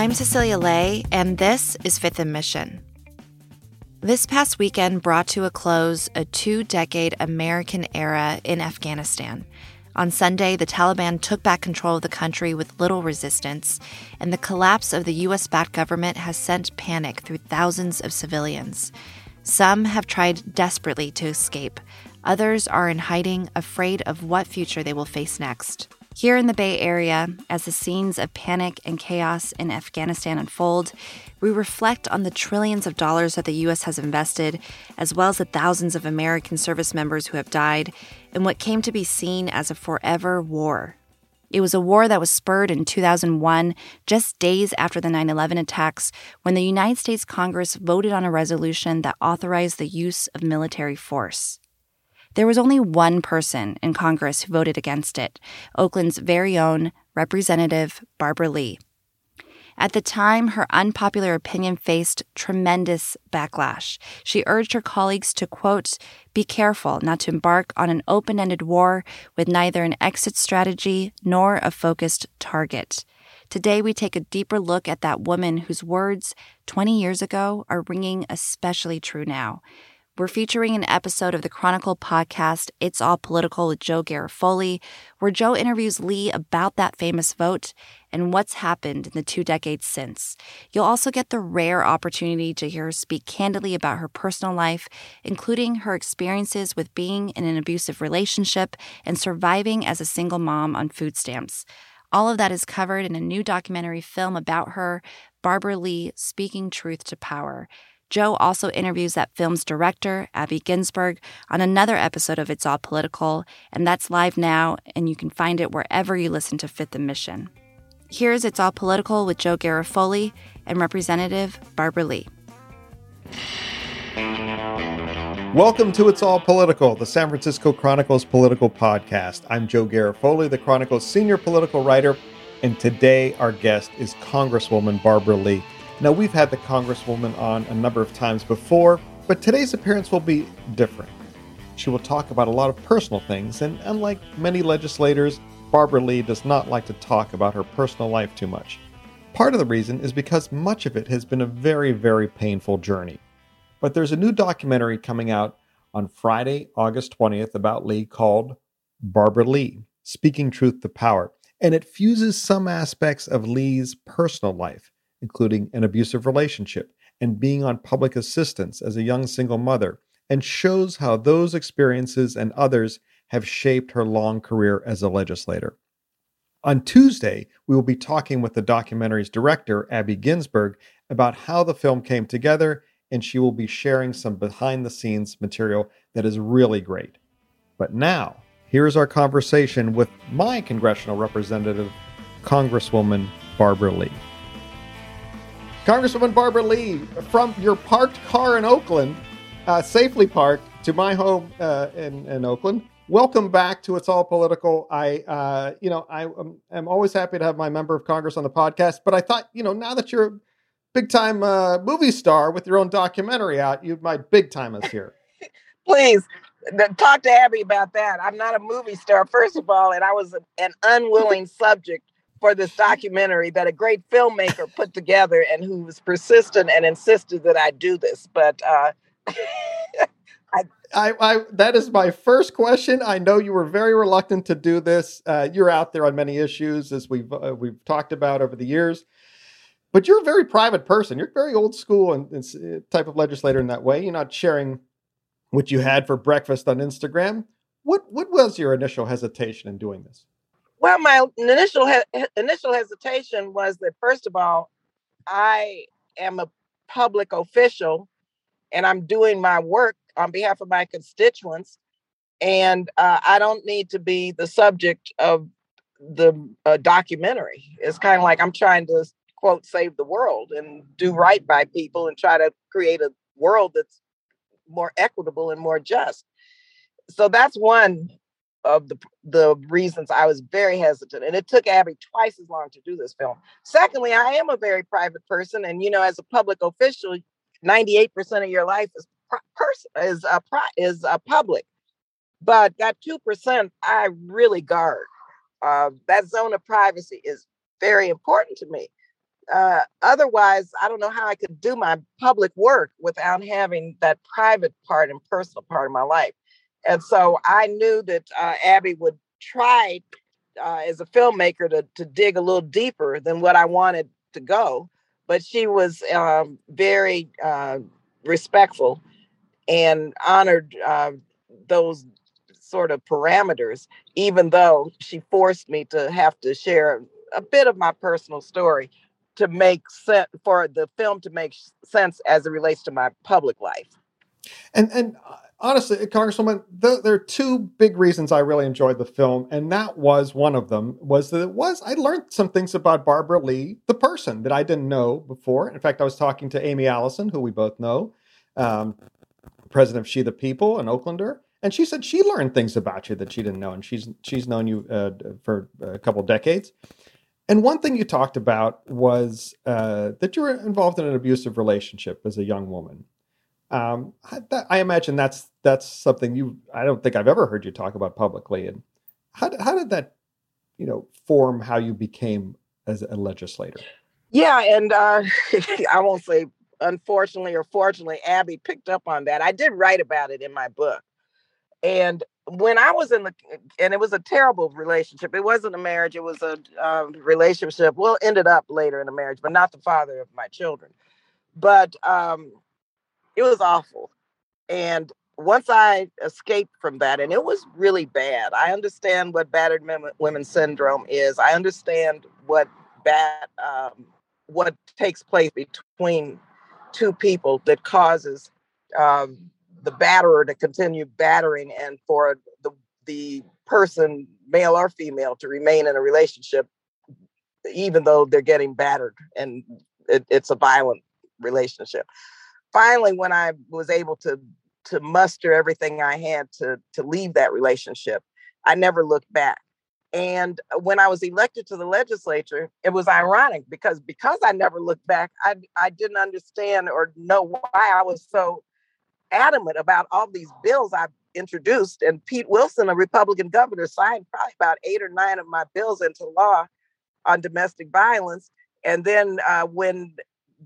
I'm Cecilia Lei, and this is Fifth and Mission. This past weekend brought to a close a two decade American era in Afghanistan. On Sunday, the Taliban took back control of the country with little resistance, and the collapse of the U.S. backed government has sent panic through thousands of civilians. Some have tried desperately to escape, others are in hiding, afraid of what future they will face next. Here in the Bay Area, as the scenes of panic and chaos in Afghanistan unfold, we reflect on the trillions of dollars that the U.S. has invested, as well as the thousands of American service members who have died in what came to be seen as a forever war. It was a war that was spurred in 2001, just days after the 9 11 attacks, when the United States Congress voted on a resolution that authorized the use of military force. There was only one person in Congress who voted against it Oakland's very own Representative Barbara Lee. At the time, her unpopular opinion faced tremendous backlash. She urged her colleagues to, quote, be careful not to embark on an open ended war with neither an exit strategy nor a focused target. Today, we take a deeper look at that woman whose words 20 years ago are ringing especially true now. We're featuring an episode of the Chronicle podcast, It's All Political with Joe Garofoli, where Joe interviews Lee about that famous vote and what's happened in the two decades since. You'll also get the rare opportunity to hear her speak candidly about her personal life, including her experiences with being in an abusive relationship and surviving as a single mom on food stamps. All of that is covered in a new documentary film about her, Barbara Lee Speaking Truth to Power. Joe also interviews that film's director, Abby Ginsberg, on another episode of It's All Political, and that's live now, and you can find it wherever you listen to Fifth and Mission. Here's It's All Political with Joe Garofoli and Representative Barbara Lee. Welcome to It's All Political, the San Francisco Chronicle's political podcast. I'm Joe Garofoli, the Chronicle's senior political writer, and today our guest is Congresswoman Barbara Lee. Now, we've had the Congresswoman on a number of times before, but today's appearance will be different. She will talk about a lot of personal things, and unlike many legislators, Barbara Lee does not like to talk about her personal life too much. Part of the reason is because much of it has been a very, very painful journey. But there's a new documentary coming out on Friday, August 20th about Lee called Barbara Lee Speaking Truth to Power. And it fuses some aspects of Lee's personal life including an abusive relationship and being on public assistance as a young single mother, and shows how those experiences and others have shaped her long career as a legislator. On Tuesday, we will be talking with the documentary's director, Abby Ginsberg, about how the film came together, and she will be sharing some behind the scenes material that is really great. But now, here's our conversation with my congressional representative, Congresswoman Barbara Lee. Congresswoman Barbara Lee, from your parked car in Oakland, uh, safely parked to my home uh, in, in Oakland. Welcome back to It's All Political. I, uh, you know, I am I'm always happy to have my member of Congress on the podcast. But I thought, you know, now that you're a big time uh, movie star with your own documentary out, you might big time us here. Please talk to Abby about that. I'm not a movie star, first of all, and I was an unwilling subject for this documentary that a great filmmaker put together and who was persistent and insisted that I do this. But uh, I, I, I, that is my first question. I know you were very reluctant to do this. Uh, you're out there on many issues, as we've uh, we've talked about over the years. But you're a very private person. You're very old school and, and uh, type of legislator in that way. You're not sharing what you had for breakfast on Instagram. What what was your initial hesitation in doing this? Well, my initial he- initial hesitation was that first of all, I am a public official, and I'm doing my work on behalf of my constituents, and uh, I don't need to be the subject of the uh, documentary. It's kind of like I'm trying to quote save the world and do right by people and try to create a world that's more equitable and more just. So that's one of the the reasons I was very hesitant, and it took Abby twice as long to do this film. Secondly, I am a very private person, and you know, as a public official, ninety eight percent of your life is person is a is a public, but that two percent I really guard. Uh, that zone of privacy is very important to me. Uh, otherwise, I don't know how I could do my public work without having that private part and personal part of my life. And so I knew that uh, Abby would try uh, as a filmmaker to, to dig a little deeper than what I wanted to go. But she was um, very uh, respectful and honored uh, those sort of parameters, even though she forced me to have to share a bit of my personal story to make sense for the film to make sense as it relates to my public life. And and uh, honestly, Congresswoman, the, there are two big reasons I really enjoyed the film, and that was one of them. Was that it was I learned some things about Barbara Lee, the person that I didn't know before. In fact, I was talking to Aimee Allison, who we both know, um, president of She the People, an Oaklander, and she said she learned things about you that she didn't know, and she's she's known you uh, for a couple decades. And one thing you talked about was uh, that you were involved in an abusive relationship as a young woman. Um, I, that, I, imagine that's that's something you. I don't think I've ever heard you talk about publicly. And how how did that, you know, form how you became as a legislator? Yeah, and uh, I won't say unfortunately or fortunately, Abby picked up on that. I did write about it in my book, and when I was in the, and it was a terrible relationship. It wasn't a marriage. It was a um, relationship. Well, ended up later in a marriage, but not the father of my children. But um, it was awful. And once I escaped from that, and it was really bad, I understand what battered women syndrome is. I understand what bad, um, what takes place between two people that causes um, the batterer to continue battering, and for the the person, male or female, to remain in a relationship, even though they're getting battered, and it, it's a violent relationship finally, when I was able to to muster everything I had to to leave that relationship, I never looked back. And uh, when I was elected to the legislature, it was ironic because because I never looked back, I I didn't understand or know why I was so adamant about all these bills I introduced. And Pete Wilson, a Republican governor, signed probably about eight or nine of my bills into law on domestic violence. And then uh, when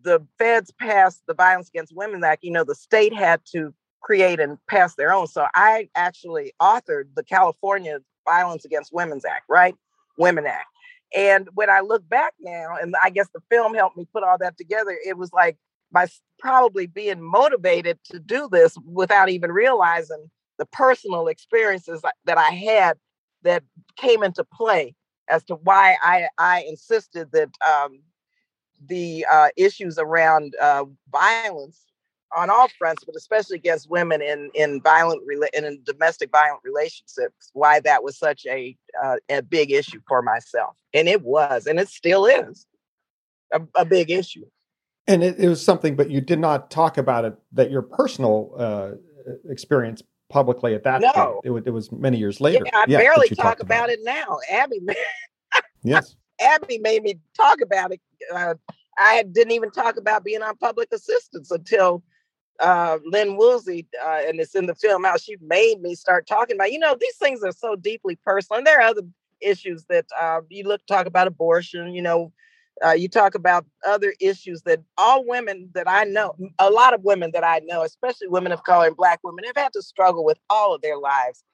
the feds passed the Violence Against Women Act, you know, the state had to create and pass their own. So I actually authored the California Violence Against Women's Act, right? Women Act. And when I look back now, and I guess the film helped me put all that together, it was like by probably being motivated to do this without even realizing the personal experiences that I had that came into play as to why I, I insisted that um, the uh, issues around uh, violence on all fronts, but especially against women in in violent in, in domestic violent relationships. Why that was such a uh, a big issue for myself, and it was, and it still is a, a big issue. And it, it, was something, but you did not talk about it. That your personal uh, experience publicly at that no. point. It, it, was many years later. Yeah, I yeah, barely talk about, about it. it now. Abby, yes, Abby made me talk about it. Uh, I didn't even talk about being on public assistance until uh, Lynn Woolsey, uh, and it's in the film how she made me start talking about, you know, these things are so deeply personal. And there are other issues that uh, you look talk about abortion, you know, uh, you talk about other issues that all women that I know, a lot of women that I know, especially women of color and Black women, have had to struggle with all of their lives.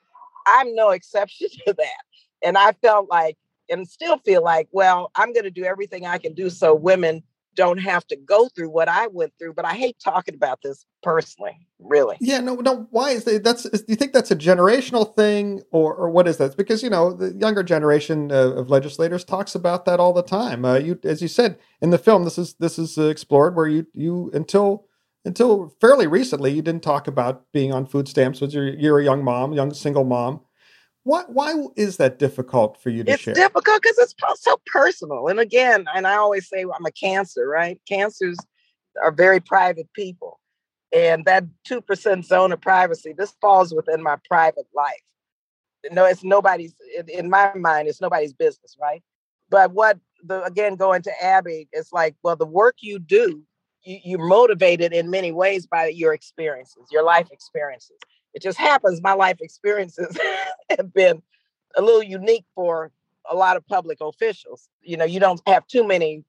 I'm no exception to that. And I felt like and still feel like, well, I'm going to do everything I can do so women don't have to go through what I went through. But I hate talking about this personally, really. Yeah, no, no. Why is that? That's do you think that's a generational thing, or or what is that? because you know the younger generation uh, of legislators talks about that all the time. Uh, you, as you said in the film, this is this is explored where you you until until fairly recently you didn't talk about being on food stamps. Was you're, you're a young mom, young single mom Why why is that difficult for you to it's share? It's difficult because it's so personal. And again, and I always say I'm a cancer, right? Cancers are very private people. And that 2% zone of privacy, this falls within my private life. No, it's nobody's, in my mind, it's nobody's business, right? But what the again going to Abby, it's like, well, the work you do, you, you're motivated in many ways by your experiences, your life experiences. It just happens my life experiences have been a little unique for a lot of public officials. You know, you don't have too many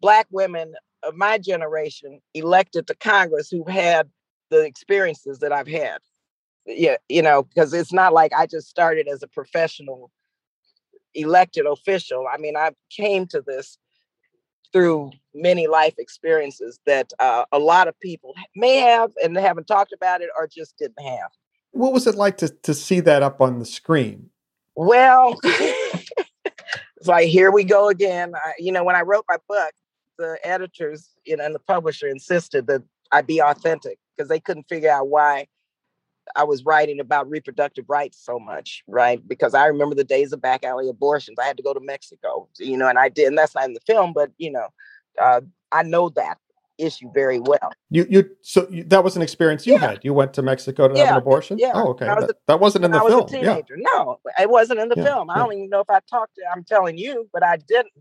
black women of my generation elected to Congress who've had the experiences that I've had. Yeah, you know, because it's not like I just started as a professional elected official. I mean, I came to this through many life experiences that uh, a lot of people may have and haven't talked about it or just didn't have. What was it like to, to see that up on the screen? Well, it's like, here we go again. I, you know, when I wrote my book, the editors you know, and the publisher insisted that I be authentic because they couldn't figure out why I was writing about reproductive rights so much, right? Because I remember the days of back alley abortions. I had to go to Mexico, you know, and I did, and that's not in the film, but you know, uh, I know that issue very well. You, you, so you, that was an experience you yeah. had. You went to Mexico to yeah. have an abortion. Yeah. Oh, okay. Was that, a, that, wasn't in the film. Yeah. No, it wasn't in the film. I don't even know if I talked to. I'm telling you, but I didn't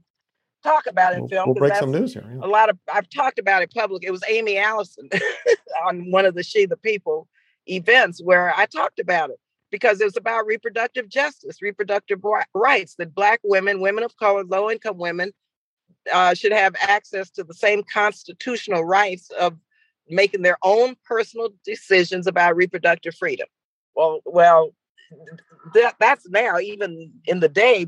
talk about it in we'll, film. We'll break some news here. A lot of I've talked about it public. It was Aimee Allison on one of the She the People events where I talked about it because it was about reproductive justice, reproductive rights that Black women, women of color, low income women uh, should have access to the same constitutional rights of making their own personal decisions about reproductive freedom. Well, well, that, that's now even in the day.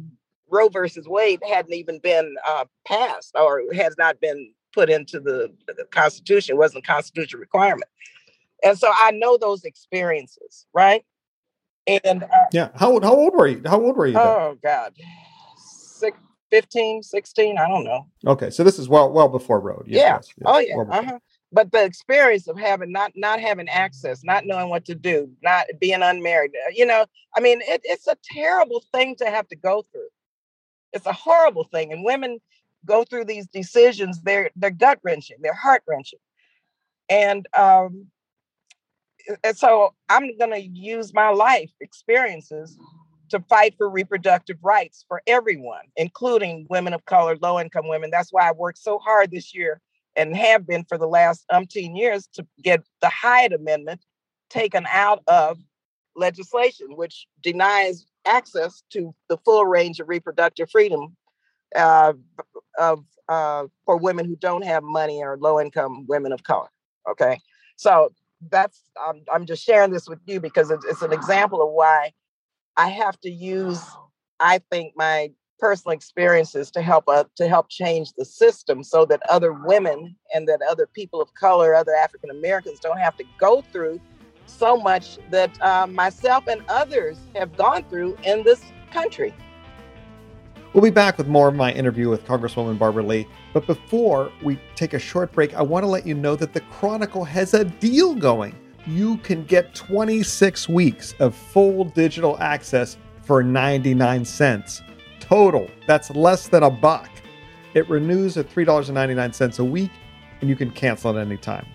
Roe versus Wade hadn't even been uh, passed or has not been put into the, the Constitution. It wasn't a constitutional requirement. And so I know those experiences, right? And uh, yeah, how old, how old were you? How old were you? Oh God, Six, 15, 16, I don't know. Okay, so this is well well before Roe. Yeah. Yes, yes, oh yeah. Well uh-huh. But the experience of having not not having access, not knowing what to do, not being unmarried, uh, you know, I mean, it, it's a terrible thing to have to go through. It's a horrible thing, and women go through these decisions. They're they're gut wrenching, they're heart wrenching, and um, and so I'm going to use my life experiences to fight for reproductive rights for everyone, including women of color, low income women. That's why I worked so hard this year and have been for the last umpteen years to get the Hyde Amendment taken out of legislation, which denies access to the full range of reproductive freedom uh, of uh, for women who don't have money or low income women of color. Okay, so that's I'm, I'm just sharing this with you because it's, it's an example of why I have to use I think my personal experiences to help uh, to help change the system so that other women and that other people of color, other African Americans don't have to go through so much that uh, myself and others have gone through in this country. We'll be back with more of my interview with Congresswoman Barbara Lee. But before we take a short break, I want to let you know that the Chronicle has a deal going. You can get 26 weeks of full digital access for 99 cents total. That's less than a buck. It renews at $3.99 a week, and you can cancel at any time.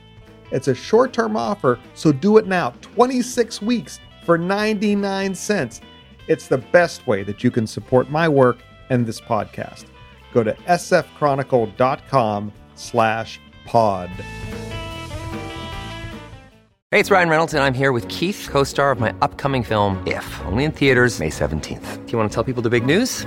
It's a short term offer, so do it now 26 weeks for 99 cents. It's the best way that you can support my work and this podcast. Go to sfchronicle.com slash pod. Hey, it's Ryan Reynolds, and I'm here with Keith, co-star of my upcoming film, If, only in theaters May 17th. Do you want to tell people the big news?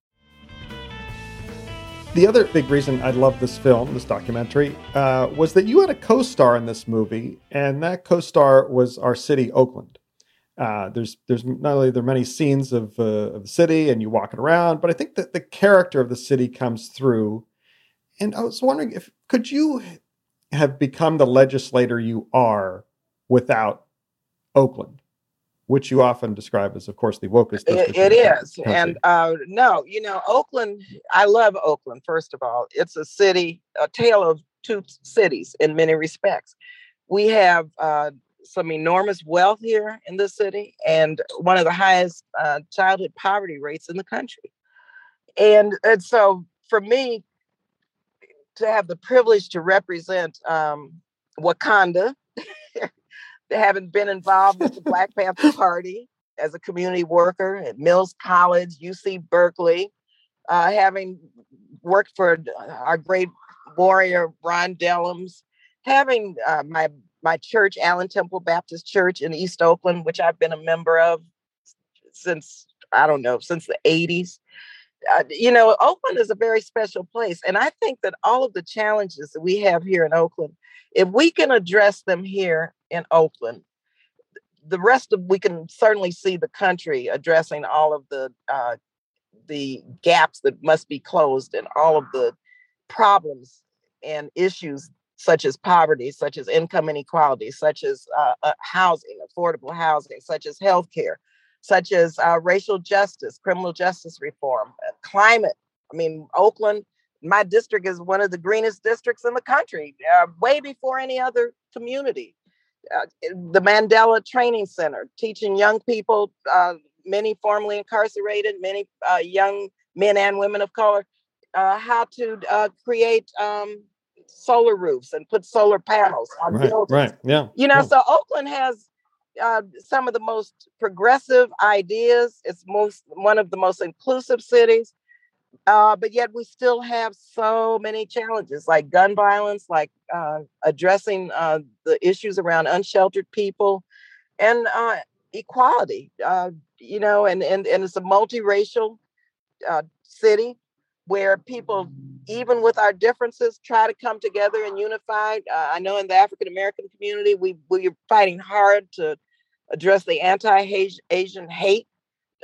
The other big reason I love this film, this documentary, uh, was that you had a co-star in this movie, and that co-star was our city, Oakland. Uh, there's there's not only there are many scenes of, uh, of the city and you walking around, but I think that the character of the city comes through, and I was wondering if could you have become the legislator you are without Oakland, which you often describe as, of course, the wokest. it, it is, and uh, no, you know, Oakland. I love Oakland. First of all, it's a city, a tale of two cities in many respects. We have uh, some enormous wealth here in the city, and one of the highest uh, childhood poverty rates in the country. And and so for me, to have the privilege to represent um, Wakanda, having been involved with the Black Panther Party as a community worker at Mills College, UC Berkeley, uh, having worked for our great warrior Ron Dellums, having uh, my my church, Allen Temple Baptist Church in East Oakland, which I've been a member of since I don't know since the '80s uh, you know, Oakland is a very special place. And I think that all of the challenges that we have here in Oakland, if we can address them here in Oakland, the rest of we can certainly see the country addressing all of the uh, the gaps that must be closed and all of the problems and issues such as poverty, such as income inequality, such as uh, uh, housing, affordable housing, such as health healthcare, such as uh, racial justice, criminal justice reform, uh, climate. I mean, Oakland, my district is one of the greenest districts in the country, uh, way before any other community. Uh, the Mandela Training Center, teaching young people, uh, many formerly incarcerated, many uh, young men and women of color, how to create um, solar roofs and put solar panels on right, buildings. Right. Yeah. You know, yeah. so Oakland has uh, some of the most progressive ideas. It's most one of the most inclusive cities, uh, but yet we still have so many challenges, like gun violence, like uh, addressing uh, the issues around unsheltered people, and uh, equality. Uh, you know, and and and it's a multiracial city where people, even with our differences, try to come together and unify. Uh, I know in the African American community, we we're fighting hard to address the anti-Asian hate.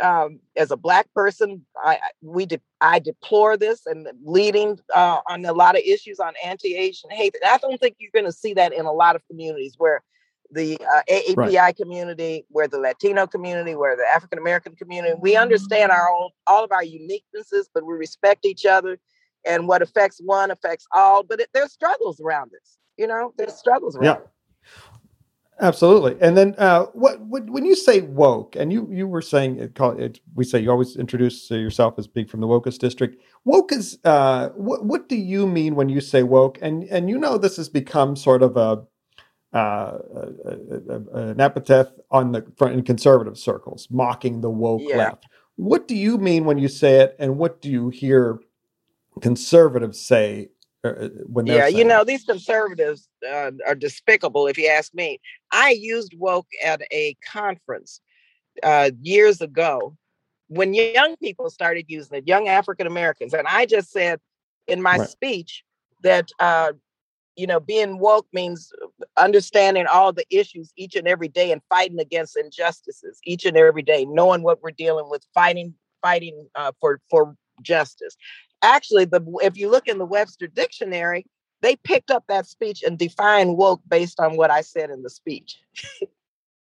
Um, as a black person, I we de- I deplore this and leading uh, on a lot of issues on anti-Asian hate. And I don't think you're going to see that in a lot of communities where the uh, AAPI right. community, where the Latino community, where the African American community, we understand our own, all of our uniquenesses, but we respect each other. And what affects one affects all. But it, there's struggles around this. You know, there's struggles around. Yeah. It. Absolutely. And then uh, what, what, when you say woke, and you you were saying it, call it, we say you always introduce yourself as being from the wokest district. Woke is uh, what what do you mean when you say woke? And and you know this has become sort of a, uh, a, a an epithet on the front in conservative circles, mocking the woke yeah. left. What do you mean when you say it, and what do you hear conservatives say uh, uh, when yeah you know these conservatives uh, are despicable if you ask me i used woke at a conference uh, years ago when young people started using it young african americans and i just said in my right. speech that uh, you know being woke means understanding all the issues each and every day and fighting against injustices each and every day knowing what we're dealing with fighting fighting uh, for for justice actually the if you look in the Webster dictionary, they picked up that speech and defined woke based on what I said in the speech.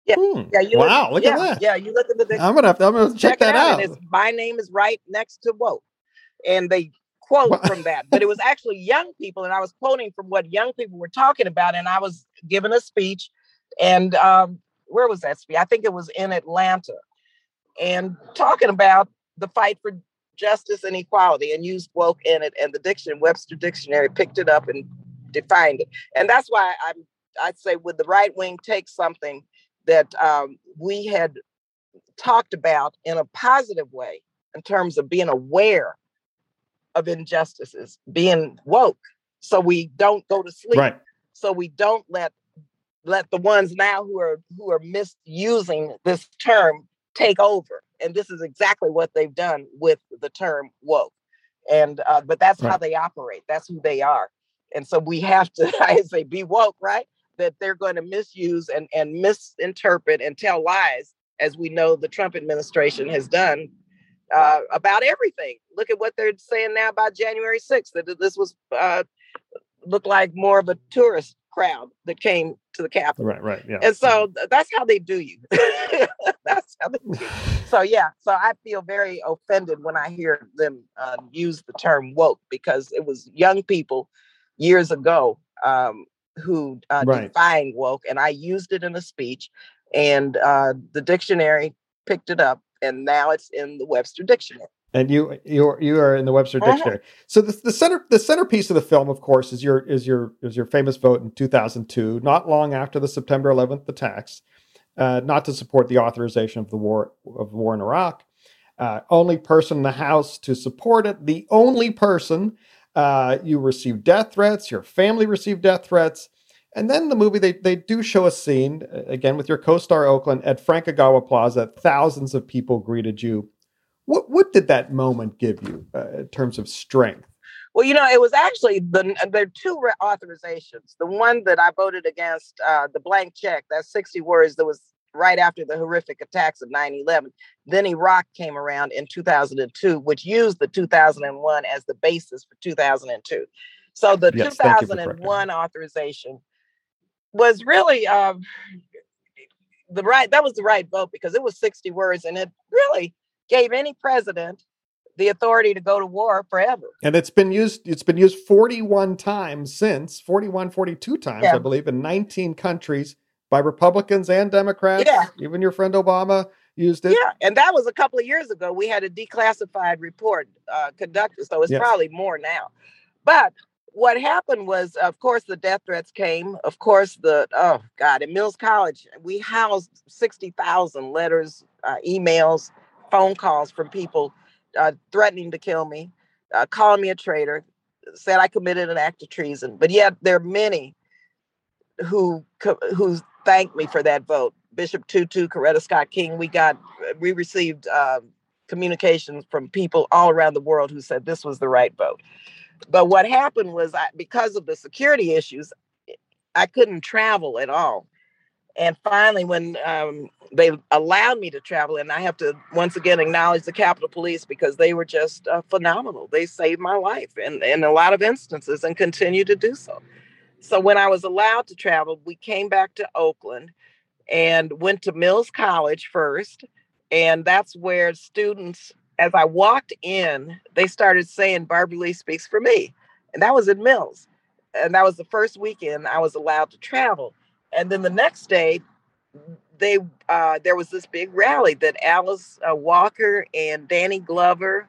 yeah, hmm. yeah. You wow, look, look yeah, at that. Yeah, you look at the. I'm gonna have to, I'm gonna check, check that out. out. my name is right next to woke, and they quote from that. But it was actually young people, and I was quoting from what young people were talking about, and I was giving a speech, and um, where was that speech? I think it was in Atlanta, and talking about the fight for justice and equality and used woke in it and the dictionary, webster dictionary picked it up and defined it and that's why i'm i'd say would the right wing take something that um, we had talked about in a positive way in terms of being aware of injustices being woke so we don't go to sleep right. so we don't let let the ones now who are who are misusing this term take over and this is exactly what they've done with the term woke and uh, but that's right. how they operate that's who they are and so we have to i say be woke right that they're going to misuse and, and misinterpret and tell lies as we know the trump administration has done uh, about everything. Look at what they're saying now about January 6th, that this was uh, looked like more of a tourist crowd that came to the Capitol. Right, right, yeah. And so that's how they do you. that's how they do you. So yeah, so I feel very offended when I hear them uh, use the term woke because it was young people years ago um, who uh, Right. defined woke, and I used it in a speech, and uh, the dictionary picked it up, and now it's in the Webster dictionary. and you you you are in the Webster Uh-huh. dictionary. So the, the center the centerpiece of the film, of course, is your is your is your famous vote in 2002, not long after the September 11th attacks, uh, not to support the authorization of the war of war in Iraq. Uh, only person in the House to support it. The only person. Uh, you received death threats. Your family received death threats. And then the movie, they, they do show a scene, uh, again with your co star Oakland, at Frank Frankagawa Plaza. Thousands of people greeted you. What, what did that moment give you uh, in terms of strength? Well, you know, it was actually the there are two re- authorizations. The one that I voted against, uh, the blank check, that 60 words, that was right after the horrific attacks of 9 11. Then Iraq came around in 2002, which used the 2001 as the basis for 2002. So the Yes, thank you for correcting 2001 authorization was really um, the right, that was the right vote because it was 60 words and it really gave any president the authority to go to war forever. And it's been used, it's been used 41 times since, 41, 42 times, Yeah. I believe, in 19 countries by Republicans and Democrats. Yeah. Even your friend Obama used it. Yeah, and that was a couple of years ago. We had a declassified report uh, conducted, so it's Yes. probably more now. But what happened was, of course, the death threats came. Of course, the oh god, at Mills College, we housed sixty thousand letters, uh, emails, phone calls from people uh, threatening to kill me, uh, calling me a traitor, said I committed an act of treason. But yet, there are many who who thanked me for that vote. Bishop Tutu, Coretta Scott King. We got we received uh, communications from people all around the world who said this was the right vote. But what happened was, I, because of the security issues, I couldn't travel at all. And finally, when um, they allowed me to travel, and I have to once again acknowledge the Capitol Police because they were just uh, phenomenal. They saved my life in, in a lot of instances and continue to do so. So when I was allowed to travel, we came back to Oakland and went to Mills College first. And that's where students, as I walked in, they started saying Barbara Lee speaks for me. And that was at Mills. And that was the first weekend I was allowed to travel. And then the next day, they uh, there was this big rally that Alice uh, Walker and Danny Glover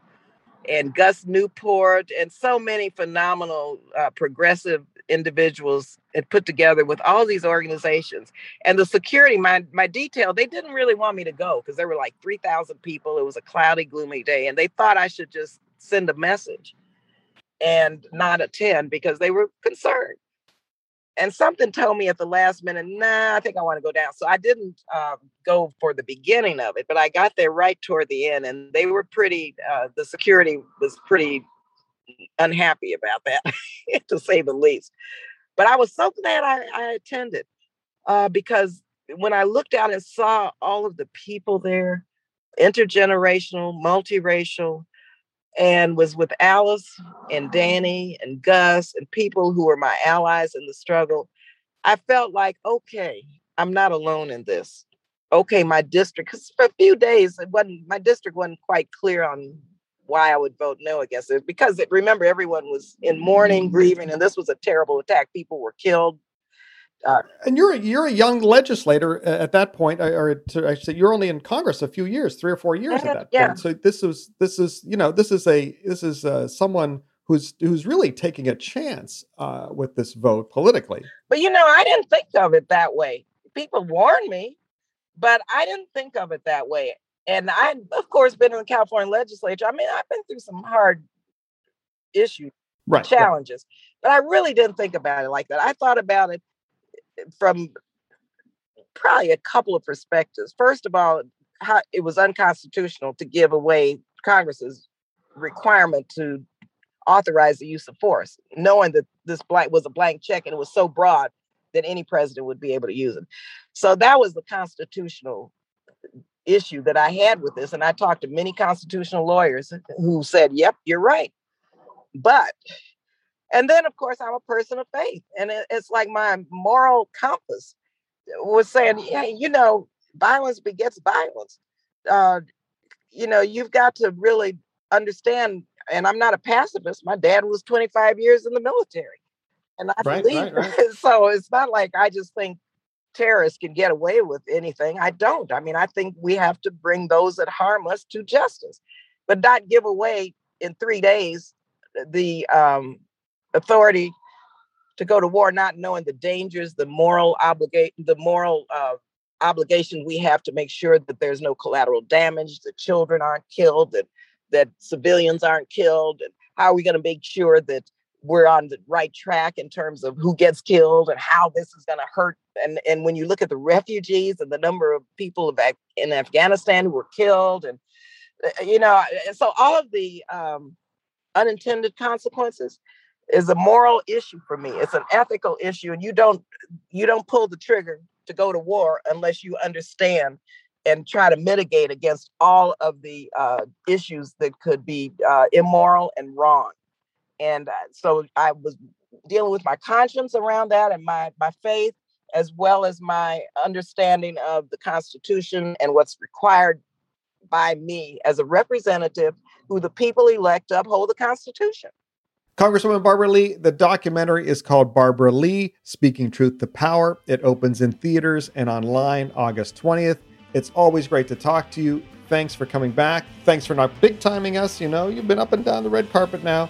and Gus Newport and so many phenomenal uh, progressive individuals had put together with all these organizations. And the security my my detail they didn't really want me to go because there were like 3000 people. It was a cloudy gloomy day and they thought i should just send a message and not attend because they were concerned. And something told me at the last minute nah i think i want to go down. So i didn't um, go for the beginning of it but i got there right toward the end and they were pretty uh, the security was pretty unhappy about that to say the least. But i was so glad i, I attended uh, because when i looked out and saw all of the people there intergenerational multiracial and was with alice and danny and gus and people who were my allies in the struggle i felt like okay i'm not alone in this. Okay my district because for a few days it wasn't my district wasn't quite clear on why I would vote no against it because it, remember everyone was in mourning, grieving, and this was a terrible attack. People were killed. Uh, And you're a, you're a young legislator at that point, or- I should say you're only in Congress a few years, three or four years at Mhm, that yeah. point. So this is this is you know this is a this is uh, someone who's who's really taking a chance uh, with this vote politically. but you know, I didn't think of it that way. People warned me, but I didn't think of it that way. And I, of course, been in the California legislature. I mean, I've been through some hard issues. Right. right. challenges. But I really didn't think about it like that. I thought about it eh, from probably a couple of perspectives. First of all, how it was unconstitutional to give away Congress's requirement to authorize the use of force, knowing that this blank was a blank check and it was so broad that any president would be able to use it. So that was the constitutional issue that I had with this, and I talked to many constitutional lawyers who said, "Yep, you're right," but and then of course I'm a person of faith, and it's like my moral compass was saying, "Hey, you know, violence begets violence." Uh, you know, you've got to really understand. And I'm not a pacifist. My dad was 25 years in the military, and I right, believe. Right, right. so it's not like I just think terrorists can get away with anything. I don't. I mean, I think we have to bring those that harm us to justice, but not give away in three days the um, authority to go to war, not knowing the dangers, the moral obligate, the moral uh, obligation we have to make sure that there's no collateral damage, that children aren't killed, that that civilians aren't killed, and how are we going to make sure that we're on the right track in terms of who gets killed and how this is going to hurt. And and when you look at the refugees and the number of people in Afghanistan who were killed, and uh, you know, so all of the um, unintended consequences is a moral issue for me. It's an ethical issue, and you don't you don't pull the trigger to go to war unless you understand and try to mitigate against all of the uh, issues that could be uh, immoral and wrong and uh, so I was dealing with my conscience around that and my my faith as well as my understanding of the Constitution and what's required by me as a representative who the people elect to uphold the Constitution. Congresswoman Barbara Lee, the documentary is called Barbara Lee Speaking Truth to Power. It opens in theaters and online August 20th. It's always great to talk to you. Thanks for coming back. Thanks for not big timing us. You know, you've been up and down the red carpet now.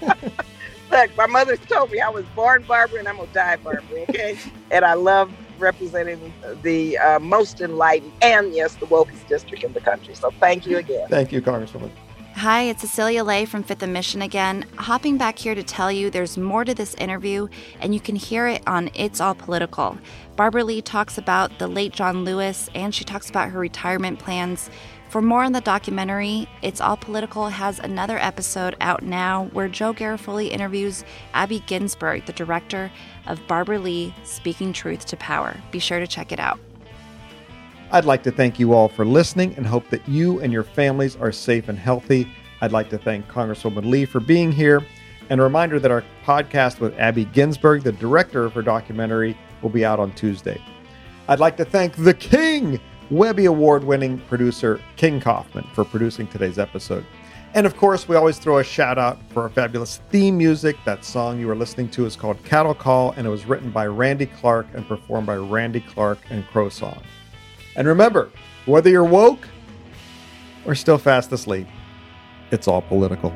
Look, my mother told me I was born Barbara and I'm gonna die Barbara. Okay, and I love representing the uh, most enlightened and yes, the wokest district in the country. So thank you again. Thank you, Congresswoman. Hi, it's Cecilia Lei from Fifth and Mission again, hopping back here to tell you there's more to this interview, and you can hear it on It's All Political. Barbara Lee talks about the late John Lewis, and she talks about her retirement plans. For more on the documentary, It's All Political has another episode out now where Joe Garofoli interviews Abby Ginsberg, the director of Barbara Lee Speaking Truth to Power. Be sure to check it out. I'd like to thank you all for listening and hope that you and your families are safe and healthy. I'd like to thank Congresswoman Lee for being here. And a reminder that our podcast with Abby Ginsberg, the director of her documentary, will be out on Tuesday. I'd like to thank the King, Webby Award winning producer King Kaufman for producing today's episode. And of course, we always throw a shout out for our fabulous theme music. That song you are listening to is called Cattle Call, and it was written by Randy Clark and performed by Randy Clark and Crow Song. And remember, whether you're woke or still fast asleep, it's all political.